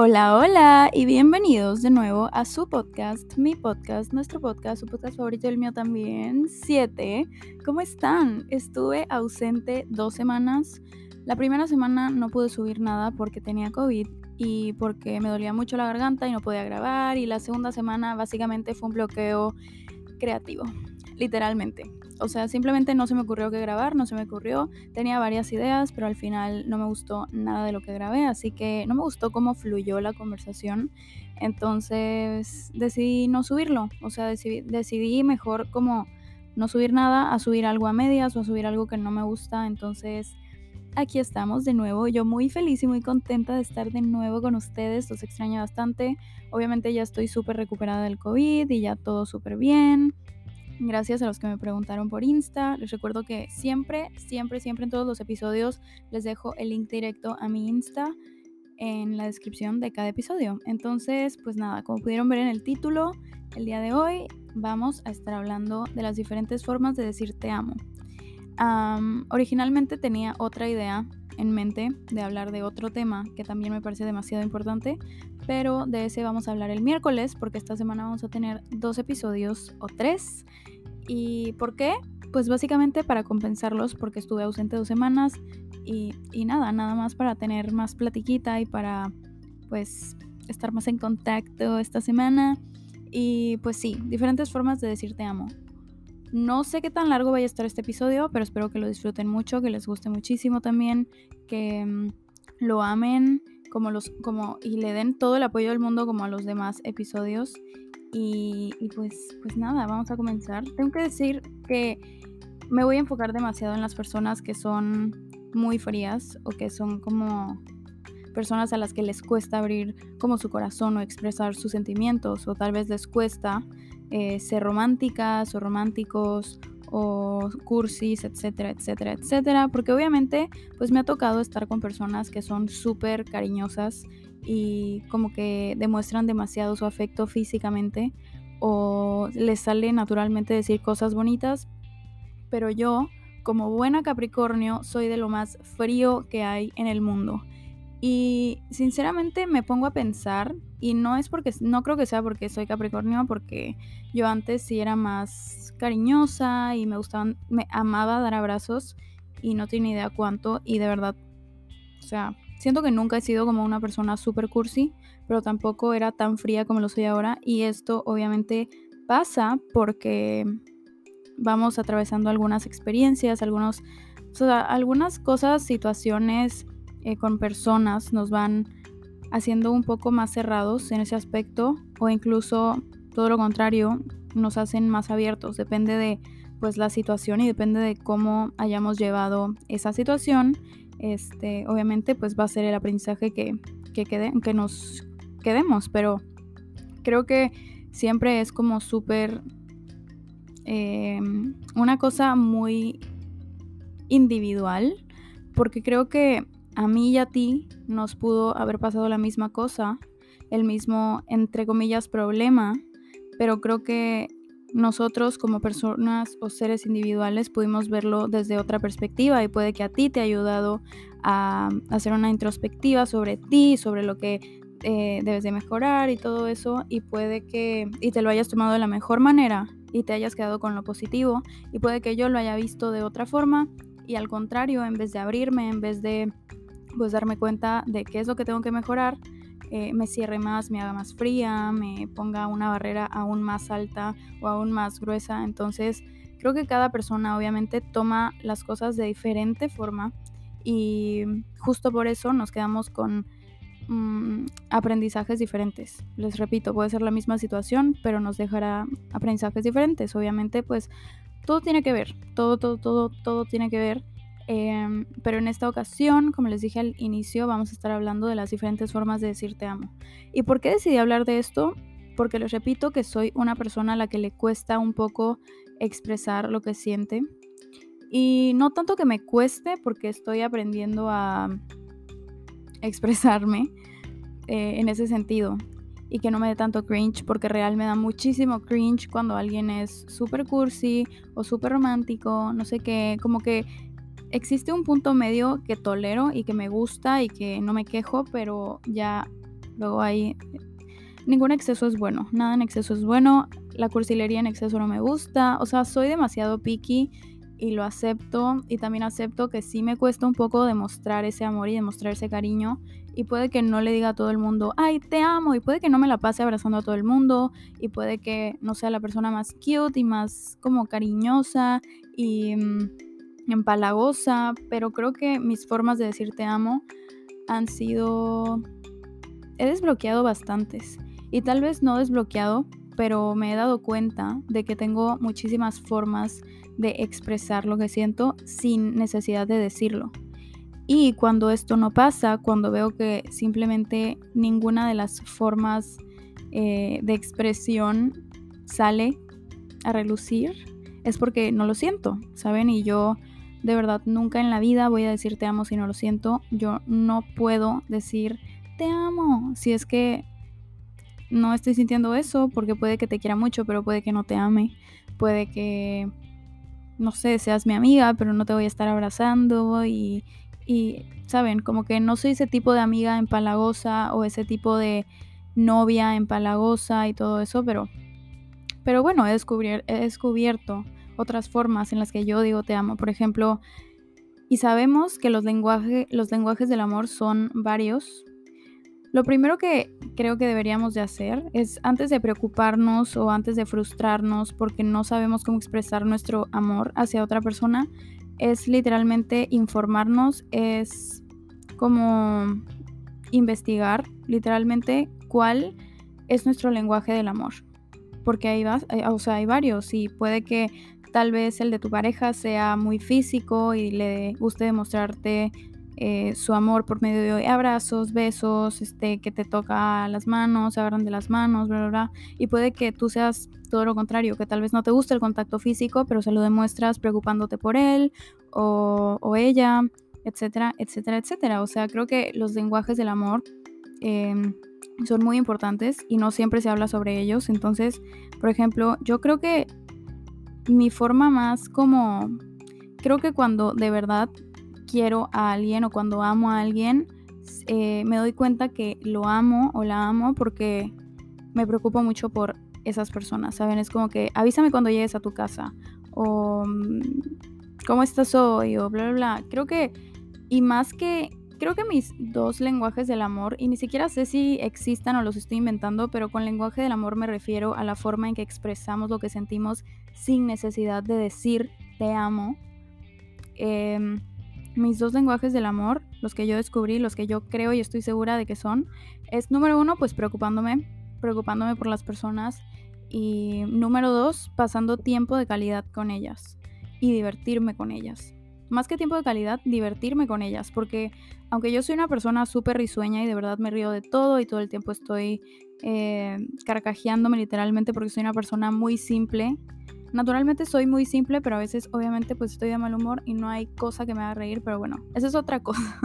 Hola, hola y bienvenidos de nuevo a su podcast, mi podcast, nuestro podcast, su podcast favorito, el mío también, 7. ¿Cómo están? Estuve ausente dos semanas. La primera semana no pude subir nada porque tenía COVID y porque me dolía mucho la garganta y no podía grabar y la segunda semana básicamente fue un bloqueo creativo, literalmente. O sea, simplemente no se me ocurrió que grabar, no se me ocurrió. Tenía varias ideas, pero al final no me gustó nada de lo que grabé, así que no me gustó cómo fluyó la conversación. Entonces decidí no subirlo. O sea, decidí, mejor como no subir nada, a subir algo a medias o a subir algo que no me gusta. Entonces aquí estamos de nuevo. Yo muy feliz y muy contenta de estar de nuevo con ustedes. Los extraño bastante. Obviamente ya estoy súper recuperada del COVID y ya todo súper bien. Gracias a los que me preguntaron por Insta. Les recuerdo que siempre, siempre, siempre en todos los episodios les dejo el link directo a mi Insta en la descripción de cada episodio. Entonces, pues nada, como pudieron ver en el título, el día de hoy vamos a estar hablando de las diferentes formas de decir te amo. originalmente tenía otra idea en mente de hablar de otro tema que también me parece demasiado importante, pero de ese vamos a hablar el miércoles porque esta semana vamos a tener dos episodios o tres. ¿Y por qué? Pues básicamente para compensarlos porque estuve ausente dos semanas y, y nada, nada más para tener más platiquita y para pues estar más en contacto esta semana. Y pues sí, diferentes formas de decir te amo. No sé qué tan largo vaya a estar este episodio, pero espero que lo disfruten mucho, que les guste muchísimo también, que mm, lo amen como los, como, y le den todo el apoyo del mundo como a los demás episodios. Y, pues, pues nada, vamos a comenzar. Tengo que decir que me voy a enfocar demasiado en las personas que son muy frías o que son como personas a las que les cuesta abrir como su corazón o expresar sus sentimientos o tal vez les cuesta eh, ser románticas o románticos o cursis, etcétera, etcétera, etcétera, porque obviamente pues me ha tocado estar con personas que son súper cariñosas y como que demuestran demasiado su afecto físicamente o les sale naturalmente decir cosas bonitas, pero yo como buena Capricornio soy de lo más frío que hay en el mundo. Y sinceramente me pongo a pensar, y no es porque, no creo que sea porque soy Capricornio, porque yo antes sí era más cariñosa y me gustaban, me amaba dar abrazos y no tiene idea cuánto, y de verdad, o sea, siento que nunca he sido como una persona super cursi, pero tampoco era tan fría como lo soy ahora, y esto obviamente pasa porque vamos atravesando algunas experiencias, algunos, o sea, algunas cosas, situaciones eh, con personas nos van haciendo un poco más cerrados en ese aspecto o incluso todo lo contrario nos hacen más abiertos. Depende de pues la situación y depende de cómo hayamos llevado esa situación este obviamente pues va a ser el aprendizaje que, que, nos quedemos pero creo que siempre es como súper em, una cosa muy individual porque creo que a mí y a ti nos pudo haber pasado la misma cosa, el mismo, entre comillas, problema, pero creo que nosotros como personas o seres individuales pudimos verlo desde otra perspectiva y puede que a ti te ha ayudado a hacer una introspectiva sobre ti, sobre lo que eh, debes de mejorar y todo eso y puede que y te lo hayas tomado de la mejor manera y te hayas quedado con lo positivo y puede que yo lo haya visto de otra forma y al contrario en vez de abrirme en vez de pues darme cuenta de qué es lo que tengo que mejorar, eh, me cierre más, me haga más fría, me ponga una barrera aún más alta o aún más gruesa. Entonces, creo que cada persona obviamente toma las cosas de diferente forma y justo por eso nos quedamos con mm, aprendizajes diferentes. Les repito, puede ser la misma situación, pero nos dejará aprendizajes diferentes. Obviamente, pues todo tiene que ver, todo, todo, todo, todo tiene que ver Em, pero en esta ocasión, como les dije al inicio, vamos a estar hablando de las diferentes formas de decir te amo. ¿Y por qué decidí hablar de esto? Porque les repito que soy una persona a la que le cuesta un poco expresar lo que siente. Y no tanto que me cueste, porque estoy aprendiendo a expresarme eh, en ese sentido. Y que no me dé tanto cringe, porque real me da muchísimo cringe cuando alguien es súper cursi o súper romántico, no sé qué, como que existe un punto medio que tolero y que me gusta y que no me quejo, pero ya Luego hay... Ningún exceso es bueno, nada en exceso es bueno, la cursilería en exceso no me gusta, o sea, soy demasiado picky y lo acepto y también acepto que sí me cuesta un poco demostrar ese amor y demostrar ese cariño y puede que no le diga a todo el mundo, ay, te amo y puede que no me la pase abrazando a todo el mundo y puede que no sea la persona más cute y más como cariñosa y mm, empalagosa, pero creo que mis formas de decir te amo han sido... He desbloqueado bastantes y tal vez no desbloqueado, pero me he dado cuenta de que tengo muchísimas formas de expresar lo que siento sin necesidad de decirlo. Y cuando esto no pasa, cuando veo que simplemente ninguna de las formas eh, de expresión sale a relucir, es porque no lo siento, ¿saben? Y yo de verdad nunca en la vida voy a decir te amo si no lo siento. Yo no puedo decir te amo si es que no estoy sintiendo eso, porque puede que te quiera mucho, pero puede que no te ame. Puede que no sé, seas mi amiga, pero no te voy a estar abrazando y, y, ¿saben? Como que no soy ese tipo de amiga empalagosa o ese tipo de novia empalagosa y todo eso, pero, pero bueno, he, he descubierto otras formas en las que yo digo te amo. Por ejemplo, y sabemos que los, los lenguajes del amor son varios, lo primero que creo que deberíamos de hacer es antes de preocuparnos o antes de frustrarnos porque no sabemos cómo expresar nuestro amor hacia otra persona, es literalmente informarnos, es como investigar literalmente cuál es nuestro lenguaje del amor. Porque hay, eh, o sea, hay varios y puede que tal vez el de tu pareja sea muy físico y le guste demostrarte eh, su amor por medio de abrazos, besos, este, que te toca las manos, se agarran de las manos, bla, bla, bla. Y puede que tú seas todo lo contrario, que tal vez no te guste el contacto físico, pero se lo demuestras preocupándote por él o, o ella, etcétera, etcétera, etcétera. O sea, creo que los lenguajes del amor em, son muy importantes y no siempre se habla sobre ellos. Entonces, por ejemplo, yo creo que mi forma más como... Creo que cuando de verdad quiero a alguien o cuando amo a alguien, eh, me doy cuenta que lo amo o la amo porque me preocupo mucho por esas personas, ¿saben? Es como que avísame cuando llegues a tu casa o mm, cómo estás hoy o bla, bla, bla. Creo que, y más que, creo que mis dos lenguajes del amor, y ni siquiera sé si existan o los estoy inventando, pero con lenguaje del amor me refiero a la forma en que expresamos lo que sentimos sin necesidad de decir te amo. Eh, mis dos lenguajes del amor, los que yo descubrí, los que yo creo y estoy segura de que son, es número uno, pues preocupándome, preocupándome por las personas. Y número dos, pasando tiempo de calidad con ellas y divertirme con ellas. Más que tiempo de calidad, divertirme con ellas, porque aunque yo soy una persona súper risueña y de verdad me río de todo y todo el tiempo estoy eh, carcajeándome literalmente porque soy una persona muy simple, Naturalmente soy muy simple, pero a veces obviamente pues estoy de mal humor y no hay cosa que me haga reír, pero bueno, esa es otra cosa.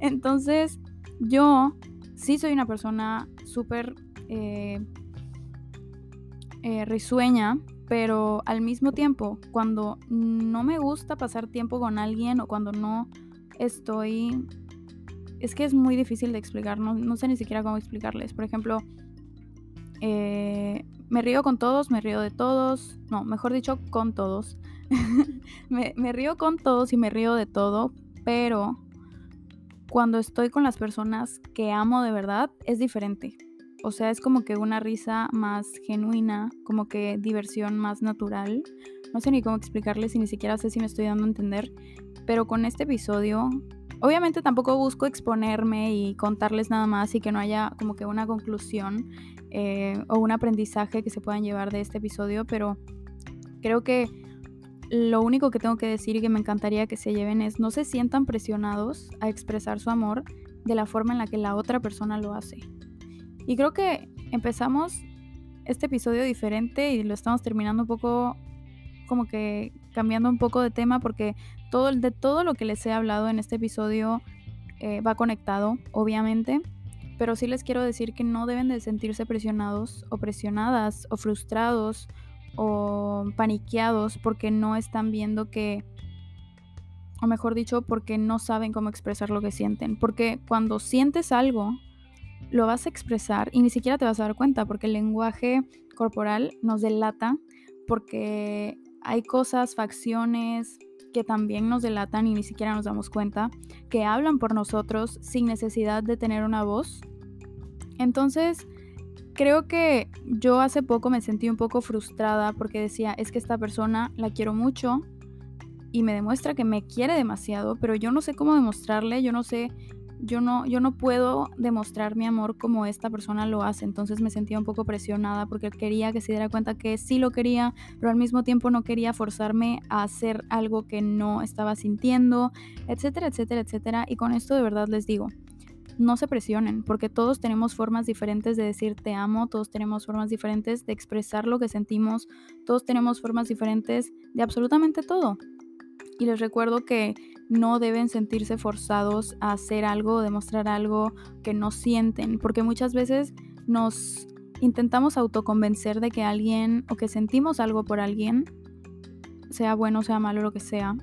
Entonces yo sí soy una persona súper eh, eh, risueña, pero al mismo tiempo cuando no me gusta pasar tiempo con alguien o cuando no estoy... Es que es muy difícil de explicar, no, no sé ni siquiera cómo explicarles. Por ejemplo, eh, me río con todos, me río de todos, no, mejor dicho, con todos. me, río con todos y me río de todo, pero cuando estoy con las personas que amo de verdad es diferente. O sea, es como que una risa más genuina, como que diversión más natural. No sé ni cómo explicarles y ni siquiera sé si me estoy dando a entender. Pero con este episodio, obviamente tampoco busco exponerme y contarles nada más y que no haya como que una conclusión eh, o un aprendizaje que se puedan llevar de este episodio, pero creo que lo único que tengo que decir y que me encantaría que se lleven es no se sientan presionados a expresar su amor de la forma en la que la otra persona lo hace. Y creo que empezamos este episodio diferente y lo estamos terminando un poco como que cambiando un poco de tema porque todo de todo lo que les he hablado en este episodio eh, va conectado, obviamente pero sí les quiero decir que no deben de sentirse presionados o presionadas o frustrados o paniqueados porque no están viendo que, o mejor dicho, porque no saben cómo expresar lo que sienten. Porque cuando sientes algo, lo vas a expresar y ni siquiera te vas a dar cuenta porque el lenguaje corporal nos delata porque hay cosas, facciones que también nos delatan y ni siquiera nos damos cuenta, que hablan por nosotros sin necesidad de tener una voz. Entonces, creo que yo hace poco me sentí un poco frustrada porque decía, es que esta persona la quiero mucho y me demuestra que me quiere demasiado, pero yo no sé cómo demostrarle, yo no sé yo no, yo no puedo demostrar mi amor como esta persona lo hace. Entonces me sentía un poco presionada porque quería que se diera cuenta que sí lo quería, pero al mismo tiempo no quería forzarme a hacer algo que no estaba sintiendo, etcétera, etcétera, etcétera. Y con esto de verdad les digo, no se presionen, porque todos tenemos formas diferentes de decir te amo, todos tenemos formas diferentes de expresar lo que sentimos, todos tenemos formas diferentes de absolutamente todo. Y les recuerdo que no deben sentirse forzados a hacer algo o demostrar algo que no sienten, porque muchas veces nos intentamos autoconvencer de que alguien o que sentimos algo por alguien, sea bueno, sea malo, lo que sea,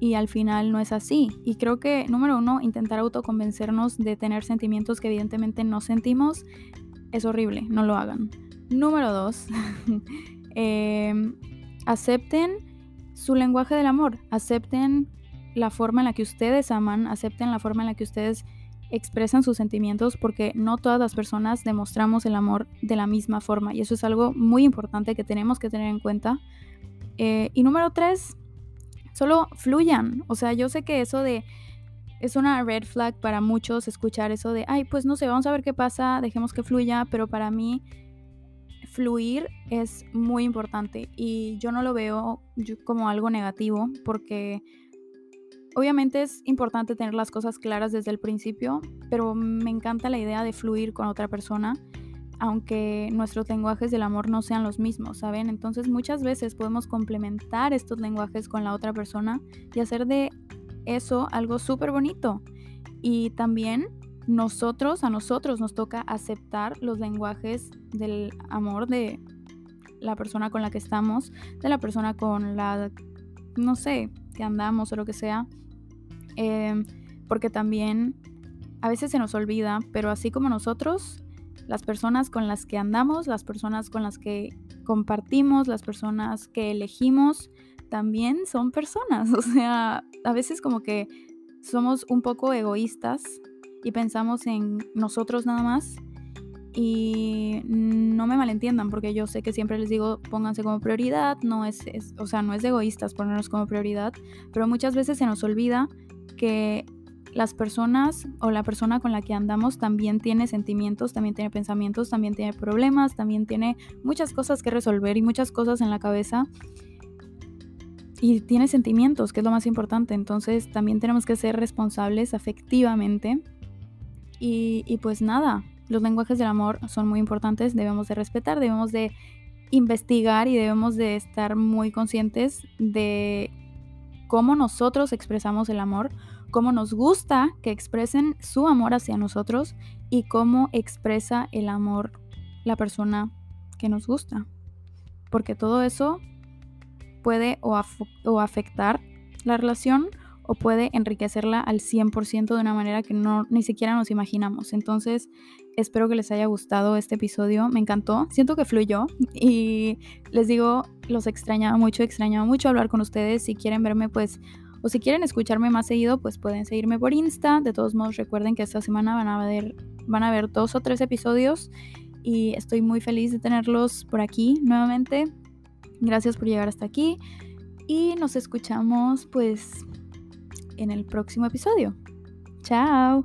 y al final no es así. Y creo que, número uno, intentar autoconvencernos de tener sentimientos que evidentemente no sentimos es horrible, no lo hagan. Número dos, em, acepten su lenguaje del amor, acepten la forma en la que ustedes aman, acepten la forma en la que ustedes expresan sus sentimientos porque no todas las personas demostramos el amor de la misma forma y eso es algo muy importante que tenemos que tener en cuenta. Eh, y número tres, solo fluyan. O sea, yo sé que eso de... Es una red flag para muchos escuchar eso de, ay, pues no sé, vamos a ver qué pasa, dejemos que fluya, pero para mí fluir es muy importante y yo no lo veo como algo negativo porque Obviamente es importante tener las cosas claras desde el principio, pero me encanta la idea de fluir con otra persona, aunque nuestros lenguajes del amor no sean los mismos, ¿saben? Entonces muchas veces podemos complementar estos lenguajes con la otra persona y hacer de eso algo súper bonito. Y también nosotros, a nosotros nos toca aceptar los lenguajes del amor de la persona con la que estamos, de la persona con la, no sé, que andamos o lo que sea. Em, porque también a veces se nos olvida, pero así como nosotros, las personas con las que andamos, las personas con las que compartimos, las personas que elegimos, también son personas. O sea, a veces como que somos un poco egoístas y pensamos en nosotros nada más. Y no me malentiendan, porque yo sé que siempre les digo pónganse como prioridad, no es, es, o sea, no es egoístas ponernos como prioridad, pero muchas veces se nos olvida que las personas o la persona con la que andamos también tiene sentimientos, también tiene pensamientos, también tiene problemas, también tiene muchas cosas que resolver y muchas cosas en la cabeza. Y tiene sentimientos, que es lo más importante. Entonces también tenemos que ser responsables afectivamente. Y pues nada, los lenguajes del amor son muy importantes, debemos de respetar, debemos de investigar y debemos de estar muy conscientes de cómo nosotros expresamos el amor, cómo nos gusta que expresen su amor hacia nosotros y cómo expresa el amor la persona que nos gusta. Porque todo eso puede o, afectar la relación o puede enriquecerla al 100% de una manera que no ni siquiera nos imaginamos. Entonces, espero que les haya gustado este episodio. Me encantó. Siento que fluyó y les digo, los extrañaba mucho, extrañaba mucho hablar con ustedes. Si quieren verme, pues o si quieren escucharme más seguido, pues pueden seguirme por Insta. De todos modos, recuerden que esta semana van a ver van a ver dos o tres episodios y estoy muy feliz de tenerlos por aquí nuevamente. Gracias por llegar hasta aquí y nos escuchamos pues en el próximo episodio. Chao.